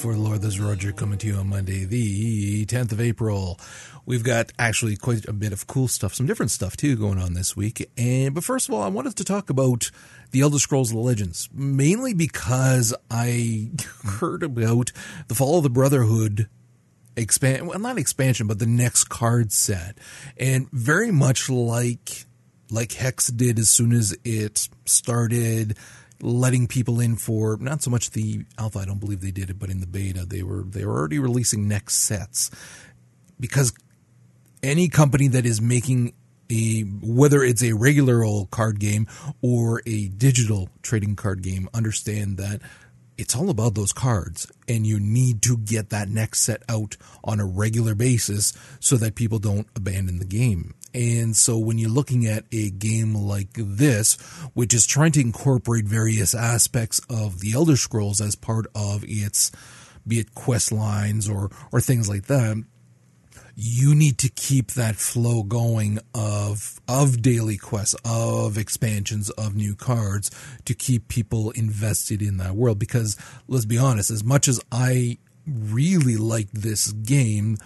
For the Lore. This is Roger coming to you on Monday, the 10th of April. We've got actually quite a bit of cool stuff, some different stuff too going on this week. And but first of all, I wanted to talk about the Elder Scrolls Legends, mainly because I heard about the Fall of the Brotherhood expand well not expansion, but the next card set. And very much like like Hex did as soon as it started letting people in for not so much the alpha. I don't believe they did it, but in the beta, they were they were already releasing next sets because any company that is making a whether it's a regular old card game or a digital trading card game understand that it's all about those cards and you need to get that next set out on a regular basis so that people don't abandon the game. And so when you're looking at a game like this, which is trying to incorporate various aspects of the Elder Scrolls as part of its, be it quest lines or, or things like that, you need to keep that flow going of of daily quests, of expansions, of new cards to keep people invested in that world. Because let's be honest, as much as I really like this game,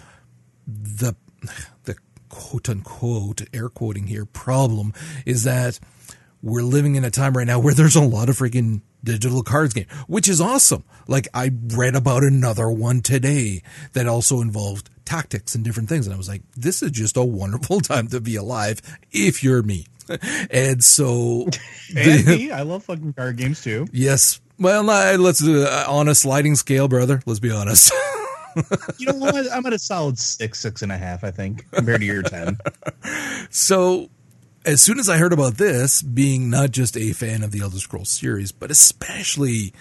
the the quote unquote air quoting here problem is that we're living in a time right now where there's a lot of freaking digital cards game, which is awesome. Like I read about another one today that also involved tactics and different things. And I was like, this is just a wonderful time to be alive if you're me. and so, and me, I love fucking card games too. Yes. Well, let's do it on a sliding scale, brother. Let's be honest. you know what? I'm at a solid six, six and a half, I think, compared to your 10. So, as soon as I heard about this, being not just a fan of the Elder Scrolls series, but especially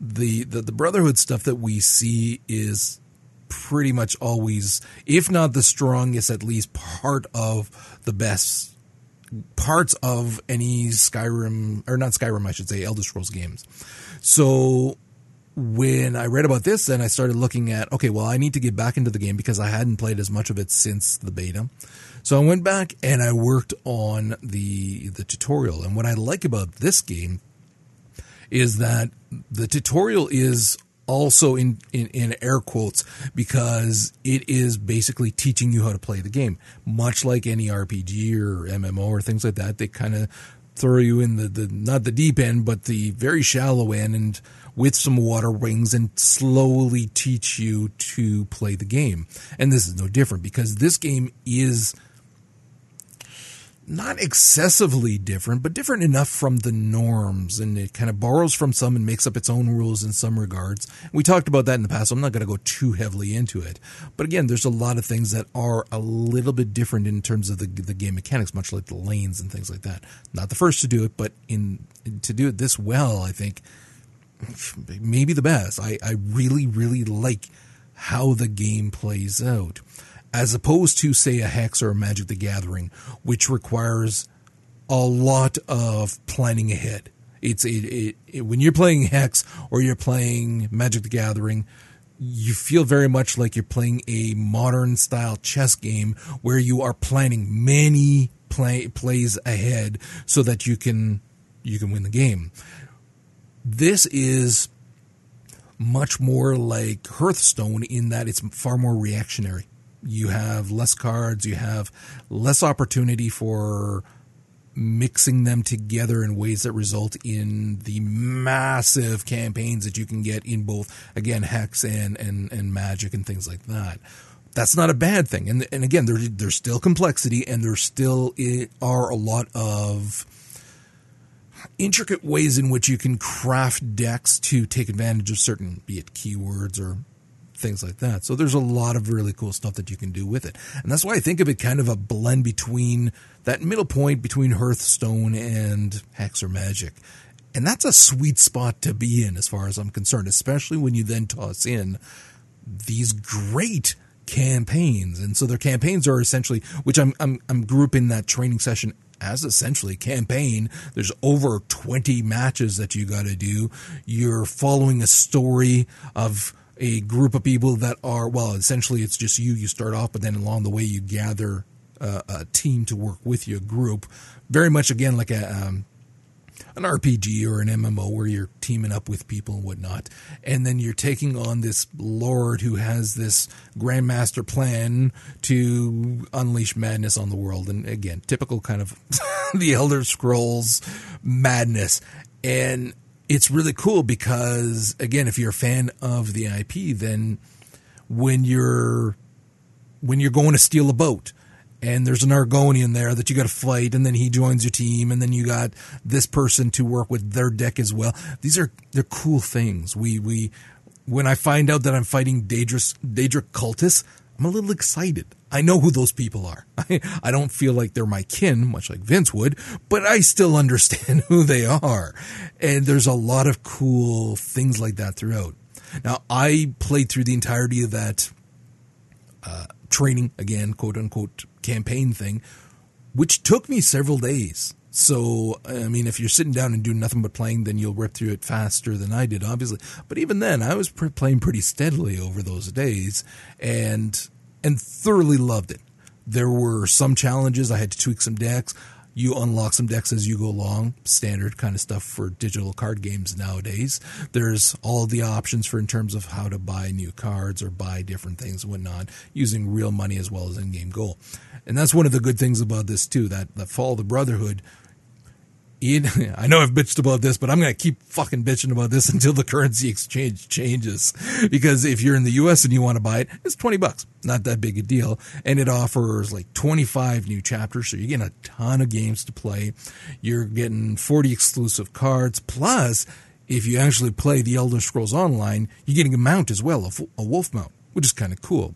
the, the, the Brotherhood stuff that we see is pretty much always, if not the strongest, at least part of the best parts of any Skyrim or not Skyrim, I should say, Elder Scrolls games. So when I read about this, then I started looking at okay, well, I need to get back into the game because I hadn't played as much of it since the beta. So I went back and I worked on the the tutorial. And what I like about this game is that the tutorial is also in, in, in air quotes because it is basically teaching you how to play the game. Much like any RPG or MMO or things like that, they kind of throw you in the, the not the deep end, but the very shallow end and with some water wings and slowly teach you to play the game. And this is no different because this game is not excessively different, but different enough from the norms. And it kind of borrows from some and makes up its own rules in some regards. We talked about that in the past, so I'm not going to go too heavily into it. But again, there's a lot of things that are a little bit different in terms of the, the game mechanics, much like the lanes and things like that. Not the first to do it, but in to do it this well, I think maybe the best. I, I really, really like how the game plays out as opposed to, say, a Hex or a Magic the Gathering, which requires a lot of planning ahead. It's it, it, it, when you're playing Hex or you're playing Magic the Gathering, you feel very much like you're playing a modern style chess game where you are planning many play, plays ahead so that you can you can win the game. This is much more like Hearthstone in that it's far more reactionary. You have less cards, you have less opportunity for mixing them together in ways that result in the massive campaigns that you can get in both again hex and and, and magic and things like that. That's not a bad thing. And and again there, there's still complexity and there still are a lot of intricate ways in which you can craft decks to take advantage of certain be it keywords or things like that. So there's a lot of really cool stuff that you can do with it. And that's why I think of it kind of a blend between that middle point between Hearthstone and Hex or Magic. And that's a sweet spot to be in as far as I'm concerned, especially when you then toss in these great campaigns. And so their campaigns are essentially, which I'm, I'm, I'm grouping that training session as essentially campaign. There's over 20 matches that you got to do. You're following a story of a group of people that are, well, essentially it's just you. You start off, but then along the way you gather uh, a team to work with you, a group. Very much again like a, um, an RPG or an MMO where you're teaming up with people and whatnot. And then you're taking on this lord who has this grandmaster plan to unleash madness on the world. And again, typical kind of the Elder Scrolls madness. And it's really cool because, again, if you're a fan of the IP, then when you're when you're going to steal a boat and there's an Argonian there that you got to fight, and then he joins your team, and then you got this person to work with their deck as well. These are they're cool things. We we when I find out that I'm fighting Daedrus Daedric cultists, I'm a little excited. I know who those people are. I, I don't feel like they're my kin, much like Vince would, but I still understand who they are. And there's a lot of cool things like that throughout. Now, I played through the entirety of that uh, training, again, quote unquote, campaign thing, which took me several days. So, I mean, if you're sitting down and doing nothing but playing, then you'll rip through it faster than I did, obviously. But even then, I was playing pretty steadily over those days and and thoroughly loved it. There were some challenges. I had to tweak some decks you unlock some decks as you go along, standard kind of stuff for digital card games nowadays. There's all the options for in terms of how to buy new cards or buy different things and whatnot using real money as well as in-game gold. And that's one of the good things about this too, that, that Fall of the Brotherhood Ian, I know I've bitched about this, but I'm going to keep fucking bitching about this until the currency exchange changes. Because if you're in the US and you want to buy it, it's 20 bucks. Not that big a deal. And it offers like 25 new chapters. So you're getting a ton of games to play. You're getting 40 exclusive cards. Plus, if you actually play the Elder Scrolls Online, you're getting a mount as well, a wolf mount, which is kind of cool.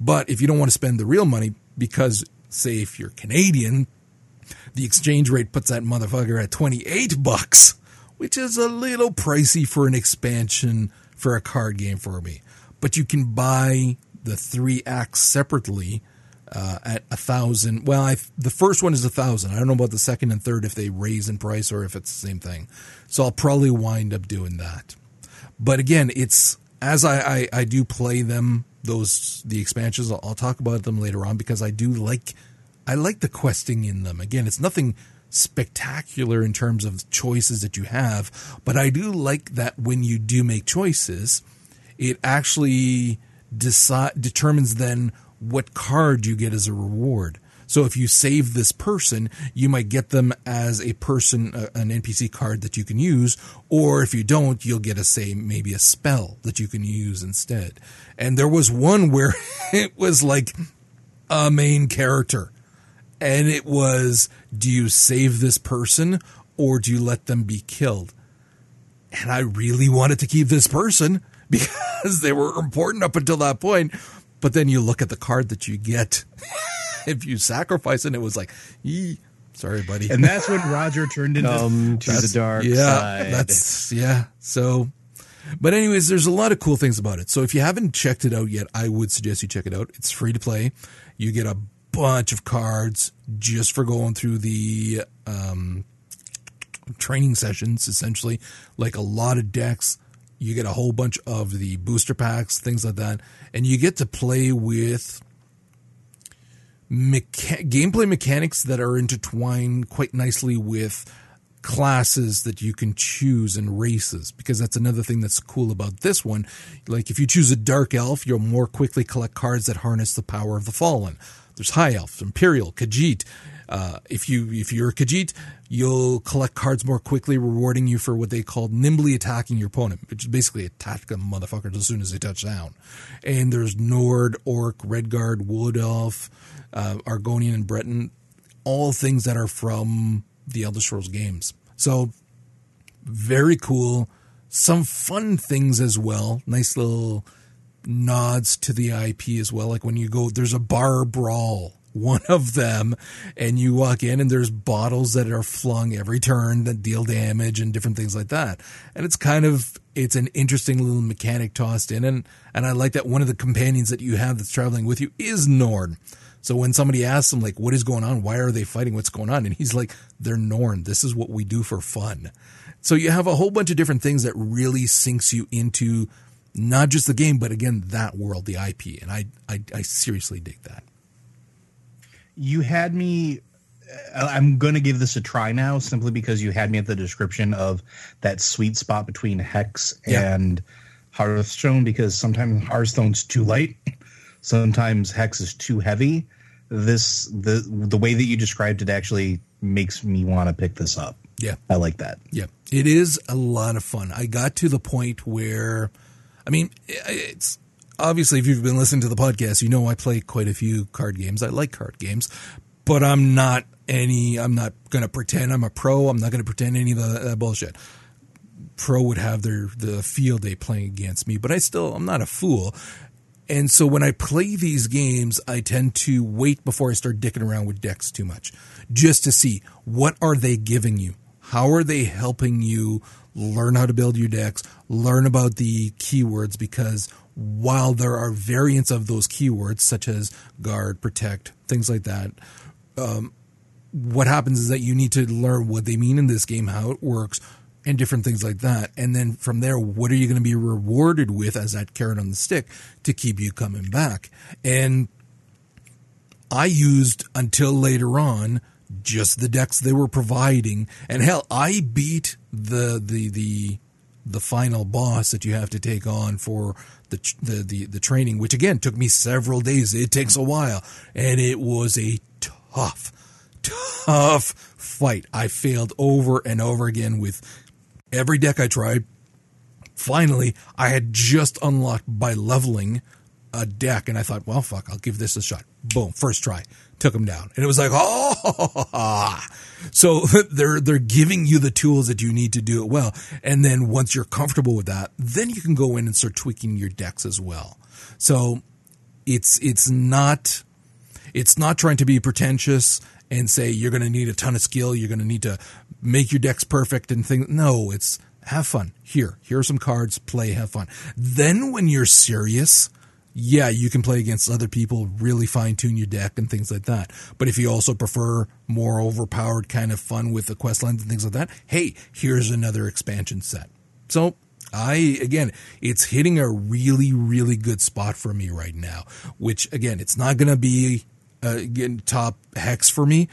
But if you don't want to spend the real money, because say if you're Canadian, the exchange rate puts that motherfucker at 28 bucks, which is a little pricey for an expansion for a card game for me. But you can buy the three acts separately uh, at a thousand. Well, I, the first one is a thousand. I don't know about the second and third if they raise in price or if it's the same thing. So I'll probably wind up doing that. But again, it's as I, I, I do play them, those the expansions. I'll, I'll talk about them later on because I do like I like the questing in them. Again, it's nothing spectacular in terms of choices that you have, but I do like that when you do make choices, it actually decide, determines then what card you get as a reward. So if you save this person, you might get them as a person, uh, an NPC card that you can use, or if you don't, you'll get a say maybe a spell that you can use instead. And there was one where it was like a main character and it was do you save this person or do you let them be killed? And I really wanted to keep this person because they were important up until that point. But then you look at the card that you get if you sacrifice and it was like, sorry, buddy. And that's when Roger turned into Come to the dark yeah, side. That's yeah. So, but anyways, there's a lot of cool things about it. So if you haven't checked it out yet, I would suggest you check it out. It's free to play. You get a bunch of cards just for going through the um, training sessions, essentially, like a lot of decks. You get a whole bunch of the booster packs, things like that, and you get to play with mecha- gameplay mechanics that are intertwined quite nicely with classes that you can choose and races because that's another thing that's cool about this one like if you choose a dark elf you'll more quickly collect cards that harness the power of the fallen there's High Elf, Imperial, Khajiit. Uh, if you if you're a Khajiit, you'll collect cards more quickly, rewarding you for what they call nimbly attacking your opponent, which is basically attack them motherfuckers as soon as they touch down. And there's Nord, Orc, Redguard, Wood Elf, uh, Argonian, and Breton, all things that are from the Elder Scrolls games. So very cool. Some fun things as well. Nice little nods to the IP as well. Like when you go, there's a bar brawl one of them, and you walk in and there's bottles that are flung every turn that deal damage and different things like that. And it's kind of it's an interesting little mechanic tossed in, and and I like that one of the companions that you have that's traveling with you is Norn. So when somebody asks him like, "What is going on? Why are they fighting? What's going on?" and he's like, "They're Norn. This is what we do for fun." So you have a whole bunch of different things that really sinks you into not just the game, but again that world, the IP, and I I, I seriously dig that. You had me. uh, I'm going to give this a try now, simply because you had me at the description of that sweet spot between Hex Yeah. and Hearthstone. Because sometimes Hearthstone's too light, sometimes Hex is too heavy. This the the way that you described it actually makes me want to pick this up. Yeah. I like that. Yeah, it is a lot of fun. I got to the point where, I mean, it's obviously if you've been listening to the podcast, you know I play quite a few card games. I like card games, but I'm not any. I'm not going to pretend I'm a pro. I'm not going to pretend any of the, that bullshit. Pro would have their the field day playing against me, but I still I'm not a fool. And so when I play these games, I tend to wait before I start dicking around with decks too much, just to see what are they giving you. How are they helping you learn how to build your decks, learn about the keywords? Because while there are variants of those keywords, such as guard, protect, things like that, um, what happens is that you need to learn what they mean in this game, how it works, and different things like that. And then from there, what are you going to be rewarded with as that carrot on the stick to keep you coming back? And I used until later on just the decks they were providing, and hell, I beat the the the the final boss that you have to take on for the the the, the training, which again took me several days. It takes a while, and it was a tough, tough fight. I failed over and over again with every deck I tried. Finally, I had just unlocked by leveling a deck, and I thought, well, fuck, I'll give this a shot. Boom, first try, took him down, and it was like, oh, so they're they're giving you the tools that you need to do it well, and then once you're comfortable with that, then you can go in and start tweaking your decks as well. So it's it's not it's not trying to be pretentious and say you're going to need a ton of skill, you're going to need to make your decks perfect and things. No, it's have fun. Here, here are some cards, play, have fun. Then when you're serious, yeah, you can play against other people, really fine tune your deck and things like that. But if you also prefer more overpowered kind of fun with the quest lines and things like that, hey, here's another expansion set. So I again, it's hitting a really, really good spot for me right now. Which again, it's not going to be uh, top hex for me,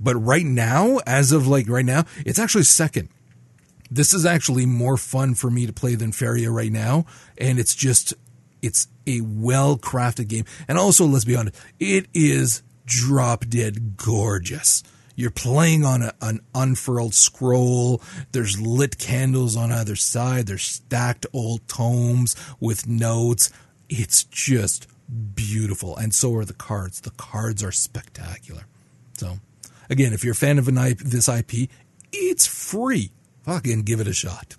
but right now, as of like right now, it's actually second. This is actually more fun for me to play than Faeria right now, and it's just it's a well crafted game. And also, let's be honest, it is drop dead gorgeous. You're playing on a, an unfurled scroll. There's lit candles on either side. There's stacked old tomes with notes. It's just beautiful. And so are the cards. The cards are spectacular. So, again, if you're a fan of an IP, this IP, it's free. Fucking give it a shot.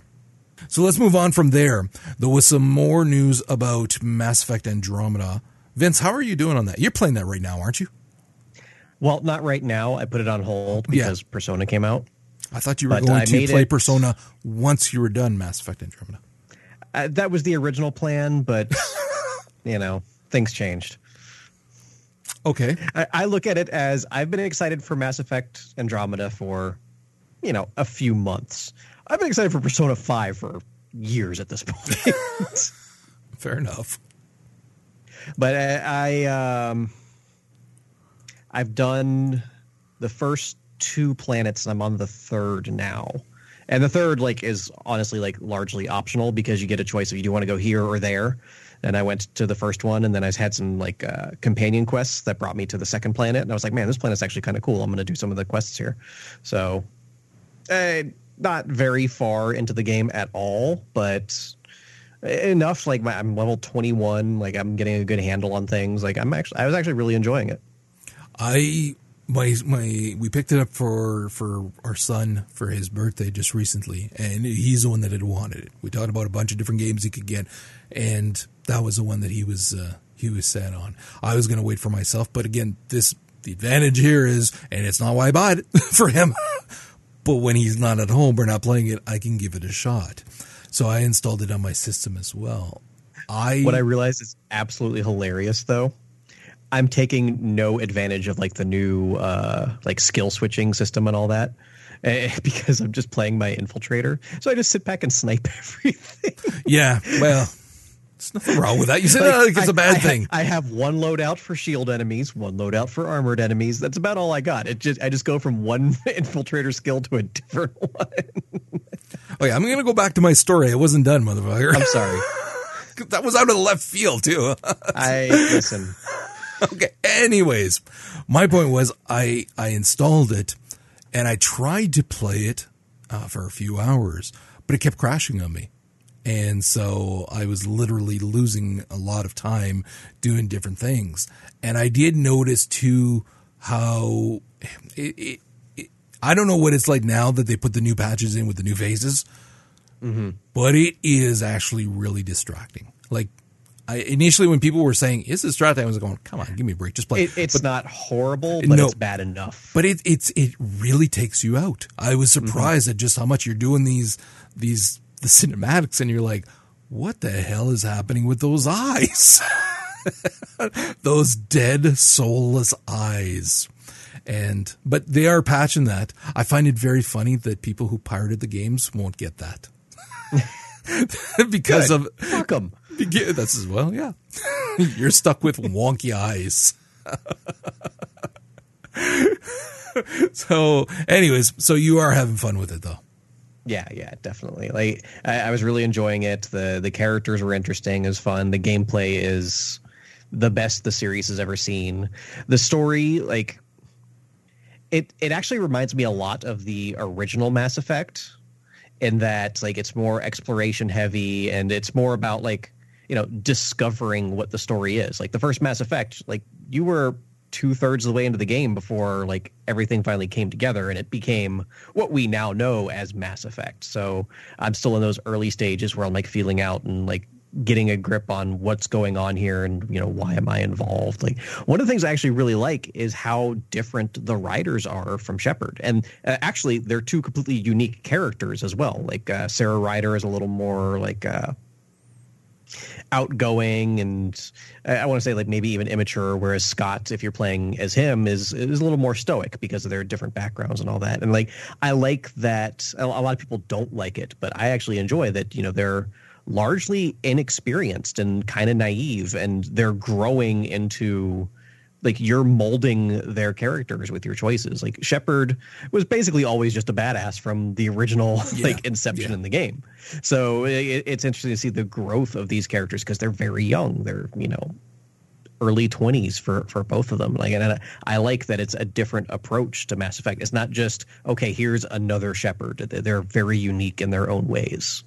So let's move on from there. There was some more news about Mass Effect Andromeda. Vince, how are you doing on that? You're playing that right now, aren't you? Well, not right now. I put it on hold Yeah. because Persona came out. I thought you were But going I to play it- Persona once you were done Mass Effect Andromeda. Uh, that was the original plan, but you know, things changed. Okay. I, I look at it as I've been excited for Mass Effect Andromeda for, you know, a few months. I've been excited for Persona 5 for years at this point. Fair enough. but I, I um I've done the first two planets and I'm on the third now. And the third like is honestly like largely optional because you get a choice if you do want to go here or there. And I went to the first one and then I had some like uh, companion quests that brought me to the second planet and I was like, man, this planet's actually kind of cool. I'm going to do some of the quests here. So uh, not very far into the game at all, but enough like i'm level 21 like i'm getting a good handle on things like i'm actually i was actually really enjoying it I my my we picked it up for for our son for his birthday just recently, and he's the one that had wanted it. We talked about a bunch of different games he could get, and that was the one that he was uh, he was set on. I was going to wait for myself, but again, this the advantage here is, and it's not why I bought it for him, but when he's not at home or not playing it, I can give it a shot. So I installed it on my system as well. I What I realize is absolutely hilarious, though. I'm taking no advantage of like the new uh, like skill switching system and all that eh, because I'm just playing my infiltrator. So I just sit back and snipe everything. yeah, well, there's nothing wrong with that. You said Like, that like it's a I- bad I ha- thing. I have one loadout for shield enemies, one loadout for armored enemies. That's about all I got. It just I just go from one infiltrator skill to a different one. Okay, I'm gonna go back to my story. I wasn't done, motherfucker. I'm sorry. that was out of the left field too. I listen. okay. Anyways, my point was I I installed it and I tried to play it uh, for a few hours, but it kept crashing on me. And so I was literally losing a lot of time doing different things. And I did notice too how it, it, it I don't know what it's like now that they put the new patches in with the new phases, mm-hmm. but it is actually really distracting. Like I, initially, when people were saying, "Is this distracting?" I was going, "Come on, give me a break, just play." It, it's but, not horrible, uh, but No. it's bad enough. but it it's it really takes you out. I was mm-hmm. surprised at just how much you're doing these these the cinematics, and you're like, "What the hell is happening with those eyes? those dead, soulless eyes." And but they are patching that. I find it very funny that people who pirated the games won't get that. because Good. of Fuck 'em. yeah, that's as well. Yeah, you're stuck with wonky eyes. so, anyways, so you are having fun with it though. Yeah, yeah, definitely. Like I, I was really enjoying it. the The characters were interesting. It was fun. The gameplay is the best the series has ever seen. The story, like it, it actually reminds me a lot of the original Mass Effect, in that like it's more exploration heavy and it's more about like you know discovering what the story is. Like the first Mass Effect, like you were two thirds of the way into the game before like everything finally came together and it became what we now know as Mass Effect. So I'm still in those early stages where I'm like feeling out and like getting a grip on what's going on here and you know why am I involved. Like one of the things I actually really like is how different the Ryders are from Shepard, and uh, actually they're two completely unique characters as well. Like uh, Sarah Ryder is a little more like. Uh, outgoing and I, want to say like maybe even immature whereas Scott if you're playing as him is is a little more stoic because of their different backgrounds and all that. And like I like that a lot of people don't like it but I actually enjoy that you know they're largely inexperienced and kind of naive and they're growing into like you're molding their characters with your choices. Like Shepard was basically always just a badass from the original Yeah, like inception yeah. in the game. So it, it's interesting to see the growth of these characters because they're very young. They're you know early 20s for for both of them like and I, I like that it's a different approach to mass effect it's not just okay here's another Shepard they're very unique in their own ways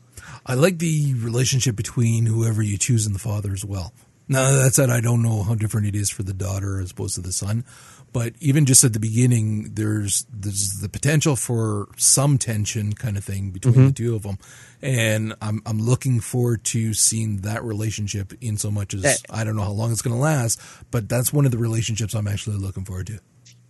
I like the relationship between whoever you choose and the father as well. Now that said, I don't know how different it is for the daughter as opposed to the son, but even just at the beginning, there's there's the potential for some tension kind of thing between the two of them, and I'm I'm looking forward to seeing that relationship in so much as Eh. I don't know how long it's going to last, but that's one of the relationships I'm actually looking forward to.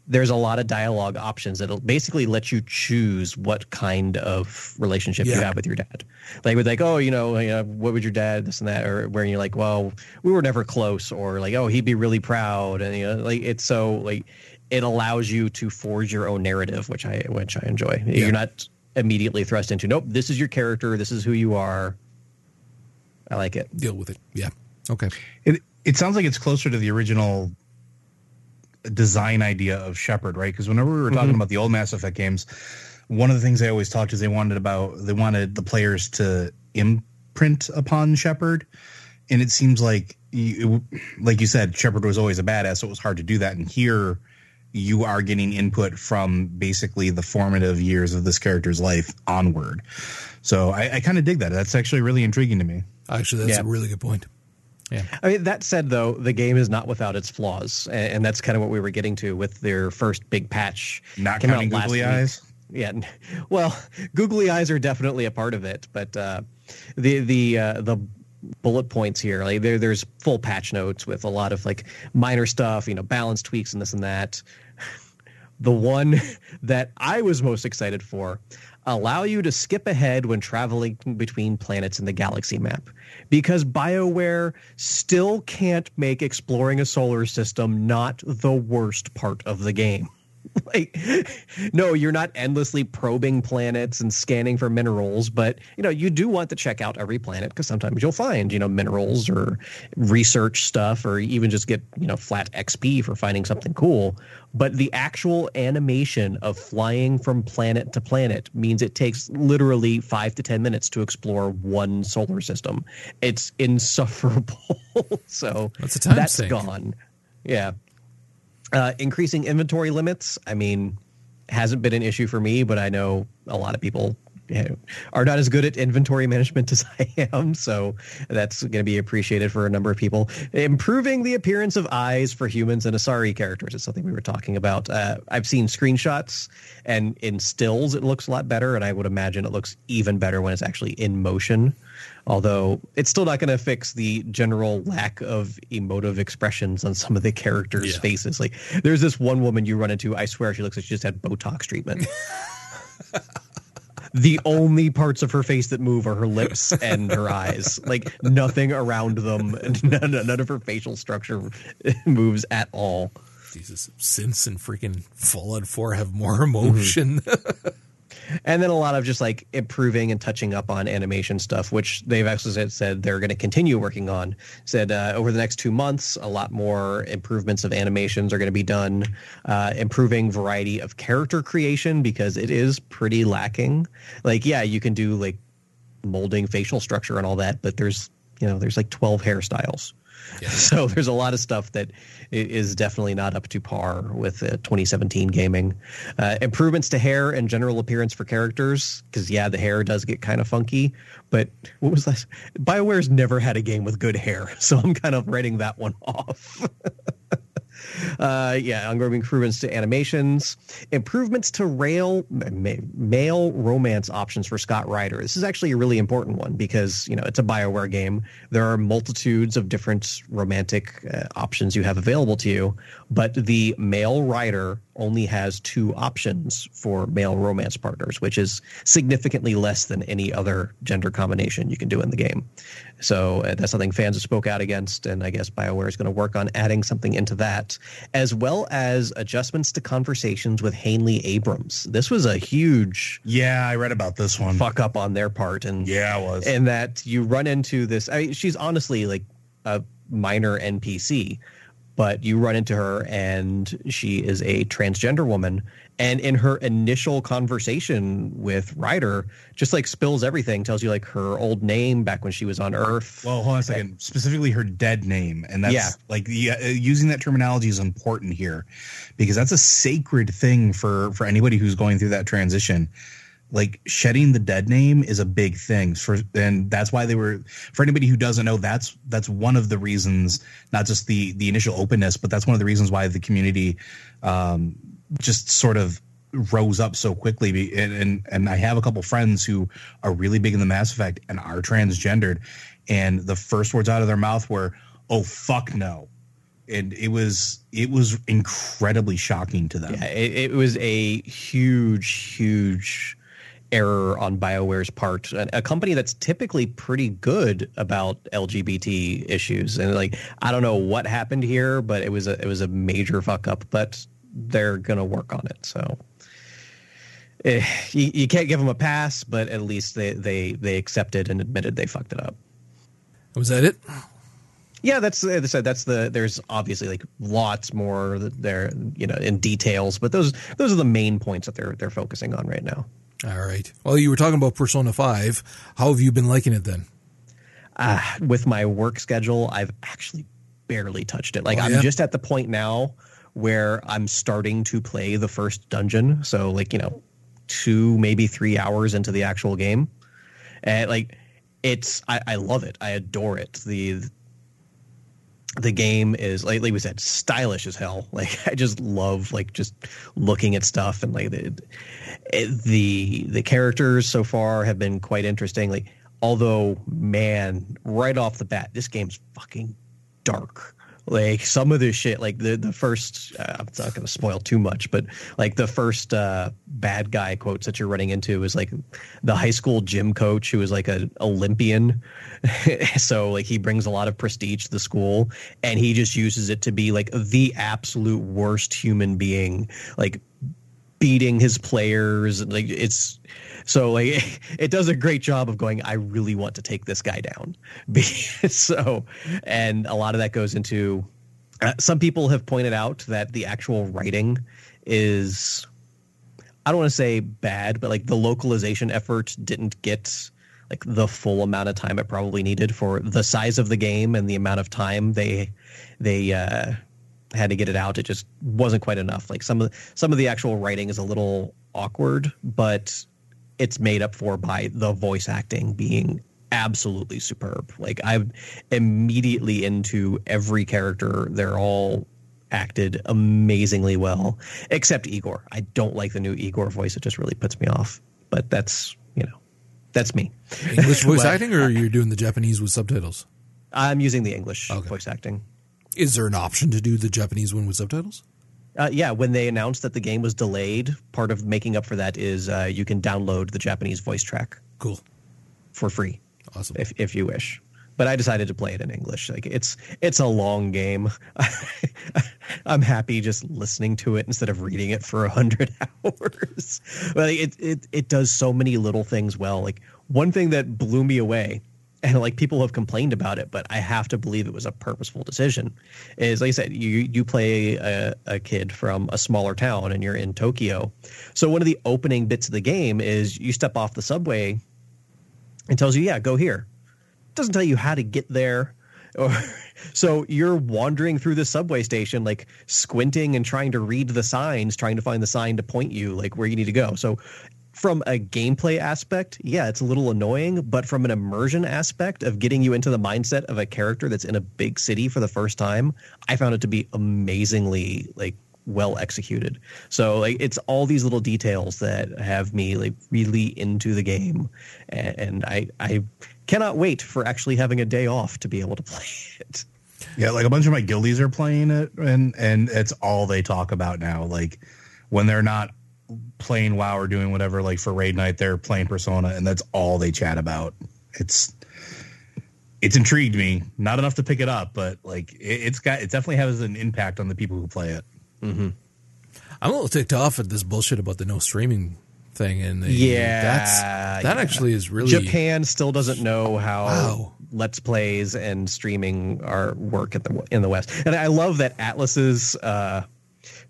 There's a lot of dialogue options that'll basically let you choose what kind of relationship you have with your dad. Like with like, oh, you know, you know, what would your dad this and that, or where you're like, well, we were never close, or like, oh, he'd be really proud, and you know, like it's so like it allows you to forge your own narrative, which I which I enjoy. Yeah. You're not immediately thrust into, nope, this is your character, this is who you are. I like it. Deal with it. Yeah. Okay. It it sounds like it's closer to the original design idea of Shepard, right? Because whenever we were talking mm-hmm. about the old Mass Effect games, one of the things they always talked is they wanted about they wanted the players to imprint upon Shepard, and it seems like you, like you said, Shepard was always a badass, so it was hard to do that. And here, you are getting input from basically the formative years of this character's life onward. So I, I kind of dig that. That's actually really intriguing to me. Actually, that's Yeah. a really good point. Yeah. I mean, that said, though, the game is not without its flaws, a- and that's kind of what we were getting to with their first big patch. Not Came out counting last googly week. eyes. Yeah, well, googly eyes are definitely a part of it, but uh, the the uh, the bullet points here. Like there, there's full patch notes with a lot of like minor stuff, you know, balance tweaks and this and that. The one that I was most excited for allow you to skip ahead when traveling between planets in the galaxy map because BioWare still can't make exploring a solar system not the worst part of the game. like no you're not endlessly probing planets and scanning for minerals but you know you do want to check out every planet because sometimes you'll find you know minerals or research stuff or even just get you know flat xp for finding something cool. But the actual animation of flying from planet to planet means it takes literally five to ten minutes to explore one solar system. It's insufferable. So that's, a time that's sink. gone. Yeah uh, increasing inventory limits, I mean, hasn't been an issue for me, but I know a lot of people are not as good at inventory management as I am. So that's going to be appreciated for a number of people. Improving the appearance of eyes for humans and Asari characters is something we were talking about. Uh, I've seen screenshots and in stills, it looks a lot better. And I would imagine it looks even better when it's actually in motion although it's still not going to fix the general lack of emotive expressions on some of the characters' yeah. faces. Like there's this one woman you run into, I swear she looks like she just had Botox treatment. the only parts of her face that move are her lips and her eyes. Like nothing around them, none, none of her facial structure moves at all. Jesus, Synths and freaking Fallout 4 have more emotion. Mm-hmm and then a lot of just like improving and touching up on animation stuff, which they've actually said, said they're going to continue working on. Said uh, over the next two months, a lot more improvements of animations are going to be done, uh, improving variety of character creation because it is pretty lacking. Like, yeah, you can do like molding facial structure and all that, but there's you know there's like 12 hairstyles yeah. So there's a lot of stuff that is definitely not up to par with uh, 2017 gaming. Uh, improvements to hair and general appearance for characters, because yeah, the hair does get kind of funky. But what was that? Bioware's never had a game with good hair, so I'm kind of writing that one off. Uh, yeah, ongoing improvements to animations, improvements to rail ma- male romance options for Scott Ryder. This is actually a really important one because you know it's a Bioware game. There are multitudes of different romantic uh, options you have available to you, but the male Ryder only has two options for male romance partners, which is significantly less than any other gender combination you can do in the game. So uh, that's something fans have spoke out against, and I guess BioWare is going to work on adding something into that, as well as adjustments to conversations with Hainly Abrams. This was a huge yeah, I read about this one fuck up on their part, and yeah, it was, and that you run into this. I mean, she's honestly like a minor NPC but you run into her and she is a transgender woman. And in her initial conversation with Ryder just like spills everything tells you like her old name back when she was on earth. Well hold on a second. And, specifically her dead name. And that's yeah. like uh, using that terminology is important here because that's a sacred thing for for anybody who's going through that transition like shedding the dead name is a big thing for and that's why they were for anybody who doesn't know that's that's one of the reasons not just the the initial openness but that's one of the reasons why the community um just sort of rose up so quickly. And and, and I have a couple friends who are really big in the Mass Effect and are transgendered and the first words out of their mouth were oh fuck no. And it was it was incredibly shocking to them. Yeah it, it was a huge huge error on BioWare's part, a, company that's typically pretty good about LGBT issues. And like, I don't know what happened here, but it was a it was a major fuck up. But they're gonna work on it. So eh, you, you can't give them a pass, but at least they they they accepted and admitted they fucked it up. Was that it? Yeah, that's said. That's the. There's obviously like lots more there, you know, in details, but those those are the main points that they're they're focusing on right now. All right. Well, you were talking about Persona 5. How have you been liking it then? Uh, with my work schedule, I've actually barely touched it. Like, oh, yeah? I'm just at the point now where I'm starting to play the first dungeon. So, like, you know, two, maybe three hours into the actual game. And, like, it's, I, I love it. I adore it. The, the game is like, like we said stylish as hell like i just love like just looking at stuff and like the the the characters so far have been quite interesting like Although, man, right off the bat, this game's fucking dark. Like some of this shit, like the the first, uh, I'm not going to spoil too much, but like the first uh, bad guy quotes that you're running into is like the high school gym coach who is like an Olympian. so like he brings a lot of prestige to the school, and he just uses it to be like the absolute worst human being, like beating his players. Like it's so like it does a great job of going. I really want to take this guy down. so, and a lot of that goes into. Uh, some people have pointed out that the actual writing is. I don't want to say bad, but like the localization effort didn't get like the full amount of time it probably needed for the size of the game and the amount of time they they uh, had to get it out. It just wasn't quite enough. Like some of some of the actual writing is a little awkward, but it's made up for by the voice acting being absolutely superb. Like I'm immediately into every character. They're all acted amazingly well, except Igor. I don't like the new Igor voice. It just really puts me off. But that's you know, that's me. English voice acting, or are you're doing the Japanese with subtitles? I'm using the English okay. voice acting. Is there an option to do the Japanese one with subtitles? Uh, yeah, when they announced that the game was delayed, part of making up for that is uh, you can download the Japanese voice track. Cool. For free. Awesome. If if you wish. But I decided to play it in English. Like it's it's a long game. I'm happy just listening to it instead of reading it for a hundred hours. but it, it it does so many little things well. Like one thing that blew me away and like people have complained about it, but I have to believe it was a purposeful decision. Is like I said, you you play a, a, kid from a smaller town and you're in Tokyo. So one of the opening bits of the game is you step off the subway and tells you, yeah, go here. It doesn't tell you how to get there. Or so you're wandering through the subway station, like squinting and trying to read the signs, trying to find the sign to point you like where you need to go. So from a gameplay aspect, yeah, it's a little annoying, but from an immersion aspect of getting you into the mindset of a character that's in a big city for the first time, I found it to be amazingly like well executed. So like it's all these little details that have me like really into the game, and, and I I cannot wait for actually having a day off to be able to play it. Yeah, like a bunch of my guildies are playing it, and and it's all they talk about now. Like when they're not playing WoW or doing whatever, like for raid night, they're playing Persona, and that's all they chat about. It's it's intrigued me. Not enough to pick it up, but like it, has got it definitely has an impact on the people who play it. Mm-hmm. I'm a little ticked off at this bullshit about the no streaming thing, and the, yeah, that's that yeah. actually is really Japan still doesn't know how wow. let's plays and streaming are work at the in the West, and I love that Atlus's. Uh,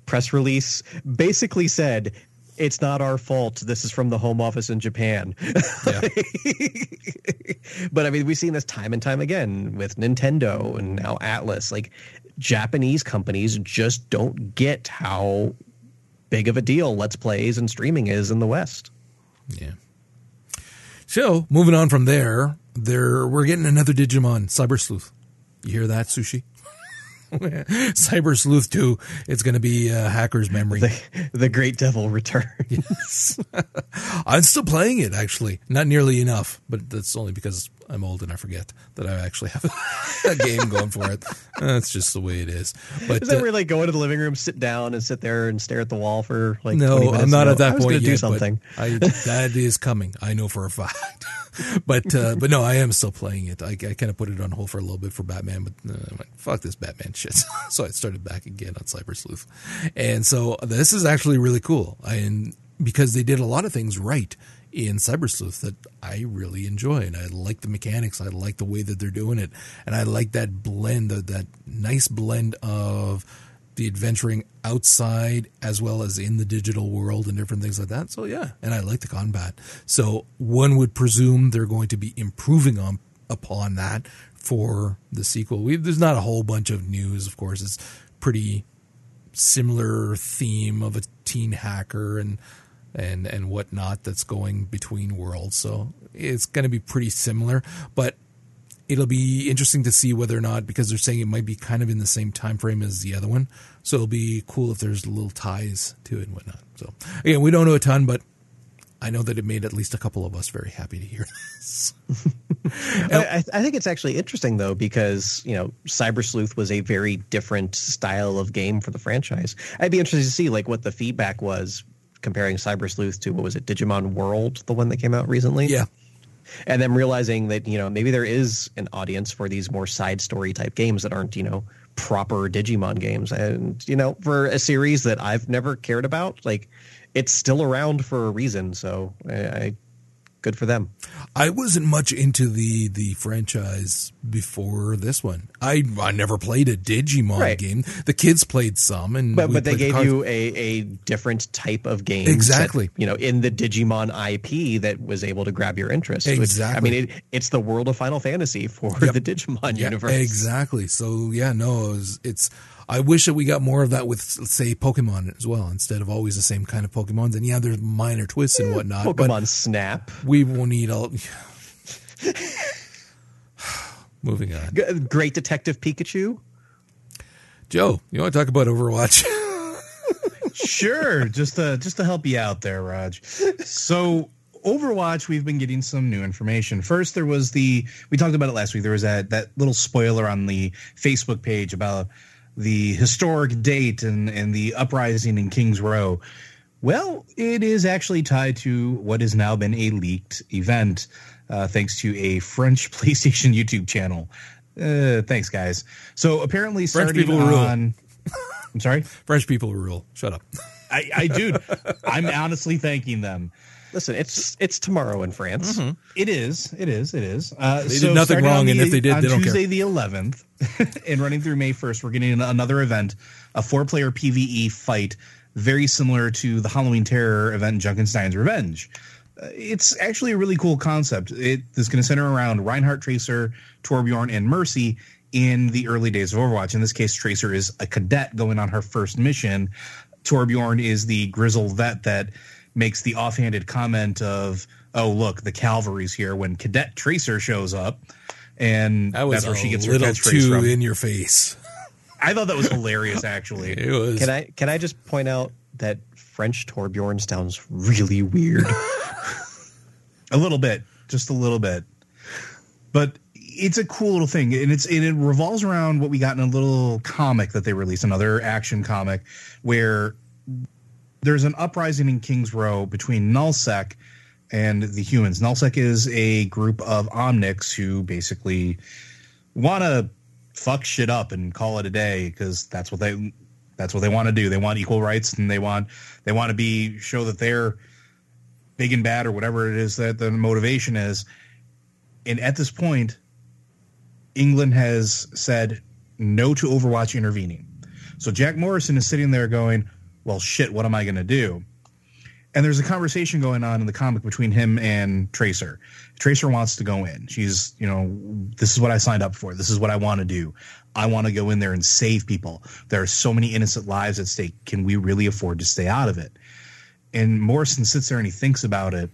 press release basically said it's not our fault. This is from the home office in Japan. Yeah. but I mean, we've seen this time and time again with Nintendo and now Atlus. Like, Japanese companies just don't get how big of a deal Let's Plays and streaming is in the West. Yeah. So, moving on from there, there we're getting another Digimon, Cyber Sleuth. You hear that, Sushi? Cyber Sleuth 2, it's going to be a hacker's memory. The, the Great Devil returns. yes. I'm still playing it, actually. Not nearly enough, but that's only because I'm old and I forget that I actually have a game going for it. That's just the way it is. But is that uh, where like go into the living room, sit down, and sit there and stare at the wall for like? No, I'm not at that point yet. Do something. I, that is coming. I know for a fact. but uh, but no, I am still playing it. I, I kind of put it on hold for a little bit for Batman, but uh, I'm like, fuck this Batman shit. so I started back again on Cyber Sleuth, and so this is actually really cool. I, and because they did a lot of things right in Cyber Sleuth that I really enjoy, and I like the mechanics. I like the way that they're doing it, and I like that blend, that, that nice blend of the adventuring outside as well as in the digital world and different things like that. So yeah, and I like the combat. So one would presume they're going to be improving on upon that for the sequel. We, there's not a whole bunch of news, of course. It's pretty similar theme of a teen hacker and and and whatnot that's going between worlds. So it's going to be pretty similar, but it'll be interesting to see whether or not because they're saying it might be kind of in the same time frame as the other one. So it'll be cool if there's little ties to it and whatnot. So again, we don't know a ton, but I know that it made at least a couple of us very happy to hear this. I, I think it's actually interesting though because you know Cyber Sleuth was a very different style of game for the franchise. I'd be interested to see like what the feedback was comparing Cyber Sleuth to what was it Digimon World, the one that came out recently. Yeah, and then realizing that you know maybe there is an audience for these more side story type games that aren't you know proper Digimon games, and you know for a series that I've never cared about, like it's still around for a reason. So I, I good for them. I wasn't much into the the franchise before this one. I I never played a Digimon Right. game. The kids played some, and But but they played the gave you a, a different type of game, Exactly. that, you know, in the Digimon IP that was able to grab your interest. which- I mean, it, it's the world of Final Fantasy for Yep. the Digimon universe. Exactly. So yeah, no, it was, it's. I wish that we got more of that with, say, Pokemon as well, instead of always the same kind of Pokemons. And yeah, there's minor twists and whatnot, Pokemon but Snap. we will need all. Moving on, G- Great Detective Pikachu. Joe. You want to talk about Overwatch? sure just to just to help you out there raj so overwatch we've been getting some new information first there was the we talked about it last week there was that that little spoiler on the facebook page about the historic date and and the uprising in kings row well it is actually tied to what has now been a leaked event uh, thanks to a french playstation youtube channel uh, thanks guys so apparently French starting people rule. i'm sorry French people rule. Shut up. I, I dude, I'm honestly thanking them. Listen, it's it's tomorrow in France. It is, it is, it is. Uh, They did nothing wrong, on and if they did, on they don't care. Tuesday the 11th, and running through May 1st, we're getting another event, a four-player PVE fight, very similar to the Halloween Terror event, Junkenstein's Revenge. Uh, it's actually a really cool concept. It is going to center around Reinhardt, Tracer, Torbjorn, and Mercy in the early days of Overwatch. In this case, Tracer is a cadet going on her first mission. Torbjorn is the grizzled vet that makes the offhanded comment of, "Oh, look, the cavalry's here." When Cadet Tracer shows up, and That was that's where a she gets her little catchphrase too from. in your face. I thought that was hilarious, actually. It was. Can I can I just point out that French Torbjorn sounds really weird. A little bit, just a little bit. But it's a cool little thing, and it's and it revolves around what we got in a little comic that they released, another action comic, where there's an uprising in Kings Row between Nullsec and the humans. Nullsec is a group of Omnics who basically want to fuck shit up and call it a day because that's what they that's what they want to do. They want equal rights and they want they want to be show that they're big and bad or whatever it is that the motivation is. And at this point, England has said no to Overwatch intervening. So Jack Morrison is sitting there going, "Well, shit, what am I going to do?" And there's a conversation going on in the comic between him and Tracer. Tracer wants to go in. She's, you know, this is what I signed up for. This is what I want to do. I want to go in there and save people. There are so many innocent lives at stake. Can we really afford to stay out of it? And Morrison sits there and he thinks about it.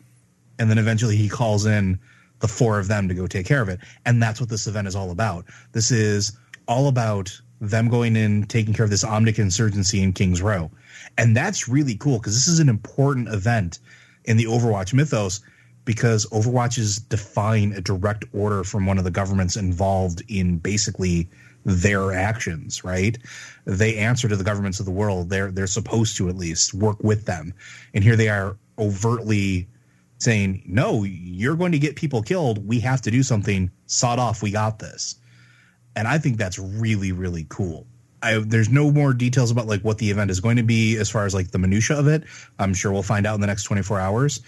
And then eventually he calls in the four of them to go take care of it. And that's what this event is all about. This is all about them going in, taking care of this Omnic insurgency in Kings Row. And that's really cool because this is an important event in the Overwatch mythos because Overwatch is defying a direct order from one of the governments involved in basically their actions, right? They answer to the governments of the world. They're they're supposed to at least work with them. And here they are overtly saying, "No, you're going to get people killed. We have to do something. Sod off. We got this." And I think that's really really cool. I, there's no more details about like what the event is going to be as far as like the minutia of it. I'm sure we'll find out in the next 24 hours.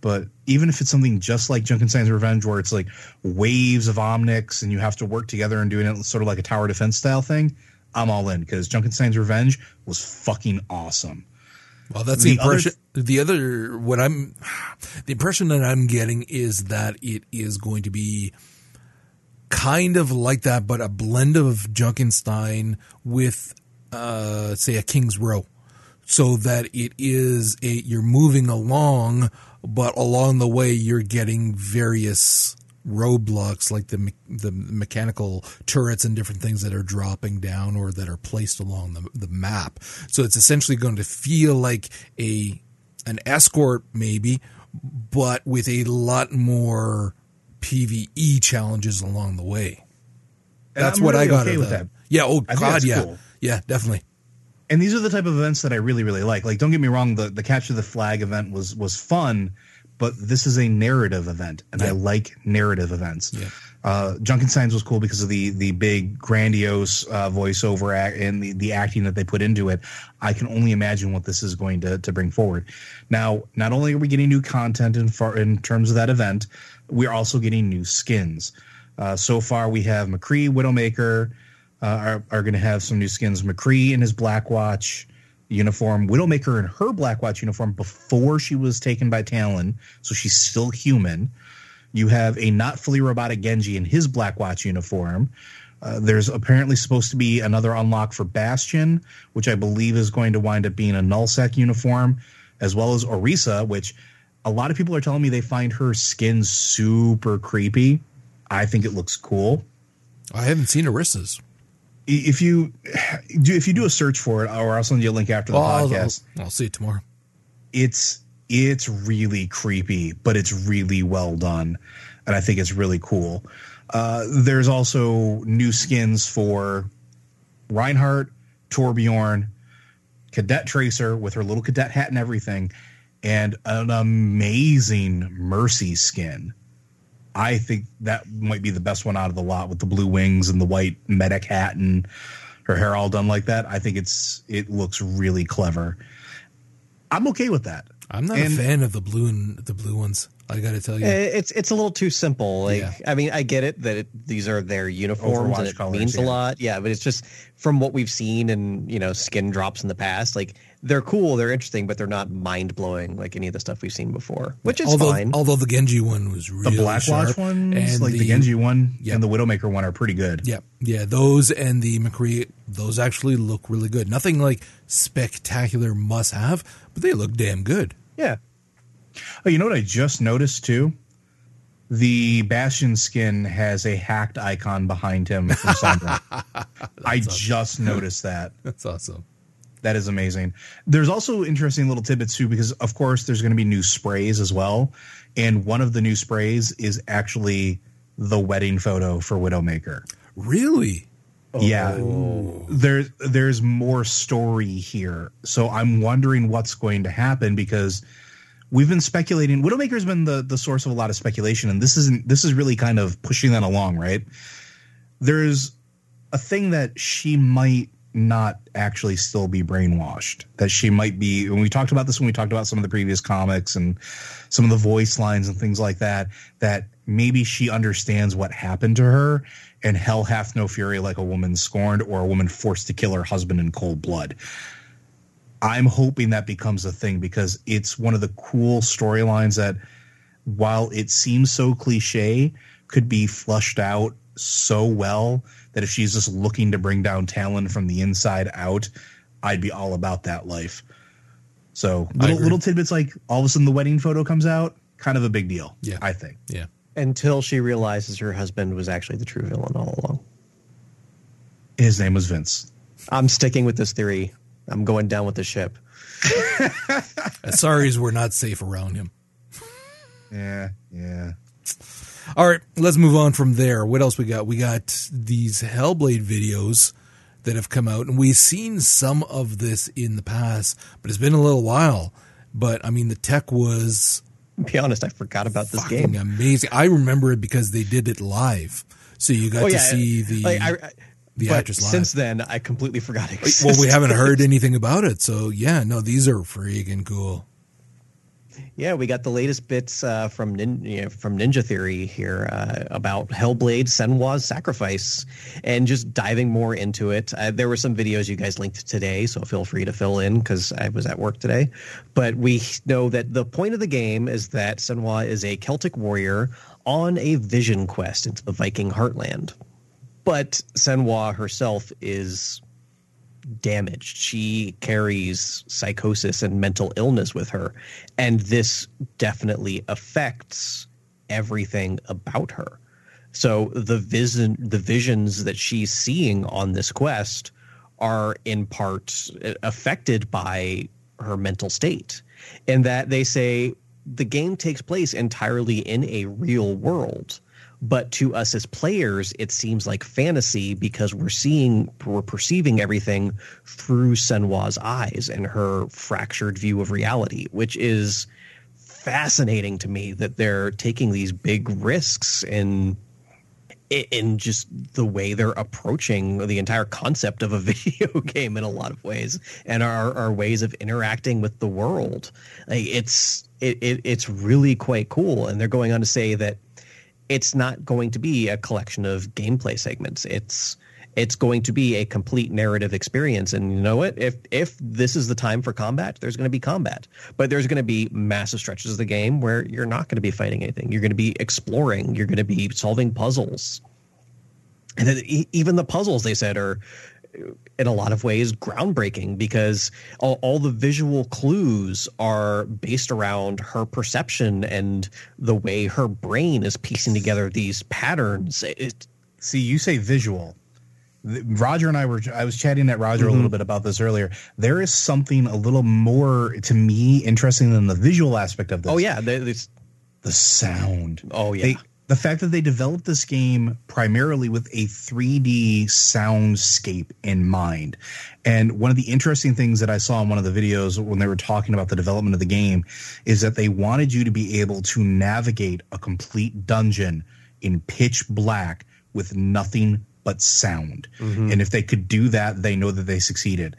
But even if it's something just like Junkenstein's Revenge, where it's like waves of Omnics and you have to work together and doing it sort of like a tower defense style thing, I'm all in because Junkenstein's Revenge was fucking awesome. Well, that's the, The other- impression. the other, what I'm, the impression that I'm getting is that it is going to be kind of like that, but a blend of Junkenstein with, uh, say, a King's Row, so that it is a you're moving along, but along the way you're getting various roadblocks like the the mechanical turrets and different things that are dropping down or that are placed along the, the map. So it's essentially going to feel like a an escort maybe but with a lot more PVE challenges along the way. And That's I'm what I got okay out of with that. Yeah. Oh I God. Yeah. cool. Yeah. Definitely. and these are the type of events that I really really like. Like don't get me wrong, the the capture the flag event was was fun, but this is a narrative event, and I like narrative events. Yeah. Uh, Junkenstein's was cool because of the the big grandiose uh, voiceover act and the, the acting that they put into it. I can only imagine what this is going to to bring forward. Now, not only are we getting new content in far, in terms of that event, we're also getting new skins. Uh, so far, we have McCree, Widowmaker uh, are are going to have some new skins. McCree in his Black Watch uniform, Widowmaker in her Black Watch uniform before she was taken by Talon, so she's still human. You have a not fully robotic Genji in his Black Watch uniform. Uh, there's apparently supposed to be another unlock for Bastion, which I believe is going to wind up being a nullsec uniform, as well as Orisa, which a lot of people are telling me they find her skin super creepy. I think it looks cool. I haven't seen Orisa's. If you do, if you do a search for it, or I'll send you a link after the Oh, podcast. I'll, I'll see it tomorrow. it's it's really creepy, but it's really well done, and I think it's really cool. Uh, there's also new skins for Reinhardt, Torbjorn, Cadet Tracer with her little cadet hat and everything, and an amazing Mercy skin. I think that might be the best one out of the lot with the blue wings and the white medic hat and her hair all done like that. I think it's it looks really clever. I'm okay with that. I'm not And- a fan of the blue and the blue ones. I got to tell you. Uh, It's it's a little too simple. Like Yeah. I mean, I get it that it, these are their uniforms Overwatch and it colors, means a lot. Yeah, but it's just from what we've seen and you know skin drops in the past. Like they're cool, they're interesting, but they're not mind blowing like any of the stuff we've seen before, which is although, fine. although the Genji one was The really Black sharp, Watch ones, and like the, Genji one yeah. and the Widowmaker one, are pretty good. Yeah, yeah, those and the McCree, those actually look really good. Nothing like spectacular must have, but they look damn good. yeah, Oh, you know what I just noticed too? The Bastion skin has a hacked icon behind him from Sombra. I just noticed that. That's awesome. That is amazing. There's also interesting little tidbits too, because of course there's going to be new sprays as well, and one of the new sprays is actually the wedding photo for Widowmaker. Really? Yeah, oh. there's there's more story here, so I'm wondering what's going to happen because we've been speculating. Widowmaker's been the the source of a lot of speculation, and this isn't this is really kind of pushing that along, right? There's a thing that she might not actually still be brainwashed. That she might be. When we talked about this, when we talked about some of the previous comics and some of the voice lines and things like that, that maybe she understands what happened to her, and hell hath no fury like a woman scorned or a woman forced to kill her husband in cold blood. I'm hoping that becomes a thing because it's one of the cool storylines that, while it seems so cliche, could be flushed out so well that if she's just looking to bring down Talon from the inside out, I'd be all about that life. So little little tidbits like all of a sudden the wedding photo comes out, kind of a big deal. Yeah. I think. Yeah. until she realizes her husband was actually the true villain all along. His name was Vince. I'm sticking with this theory. I'm going down with the ship. Sorry's we're not safe around him. Yeah, yeah. All right, let's move on from there. What else we got? We got these Hellblade videos that have come out, and we've seen some of this in the past, but it's been a little while. But I mean, the tech was be honest, I forgot about this game. amazing. I remember it because they did it live, so you got Oh to see the. like, I, I- the but actress live. Since then, I completely forgot. It well, we haven't heard anything about it, so yeah, no, these are freaking cool. Yeah, we got the latest bits uh, from nin- you know, from Ninja Theory here uh, about Hellblade: Senua's Sacrifice, and just diving more into it. Uh, there were some videos you guys linked today, so feel free to fill in because I was at work today. But we know that the point of the game is that Senua is a Celtic warrior on a vision quest into the Viking heartland. But Senua herself is damaged. She carries psychosis and mental illness with her. And this definitely affects everything about her. So the vision the visions that she's seeing on this quest are in part uh, affected by her mental state. And that they say the game takes place entirely in a real world but to us as players it seems like fantasy because we're seeing we're perceiving everything through Senua's eyes and her fractured view of reality which is fascinating to me that they're taking these big risks in in just the way they're approaching the entire concept of a video game in a lot of ways and our, our ways of interacting with the world. Like it's it, it it's really quite cool. And they're going on to say that it's not going to be a collection of gameplay segments. It's it's going to be a complete narrative experience. And you know what? If if this is the time for combat there's going to be combat. But there's going to be massive stretches of the game where you're not going to be fighting anything. You're going to be exploring. You're going to be solving puzzles. And then even the puzzles they said are in a lot of ways groundbreaking because all, all, the visual clues are based around her perception and the way her brain is piecing together these patterns. It, See, you say visual. Roger and I were I was chatting at Roger mm-hmm. a little bit about this earlier. There is something a little more to me interesting than the visual aspect of this. Oh yeah, the sound. Oh yeah. They, the fact that they developed this game primarily with a 3D soundscape in mind. And one of the interesting things that I saw in one of the videos when they were talking about the development of the game is that they wanted you to be able to navigate a complete dungeon in pitch black with nothing but sound. Mm-hmm. And if they could do that, they know that they succeeded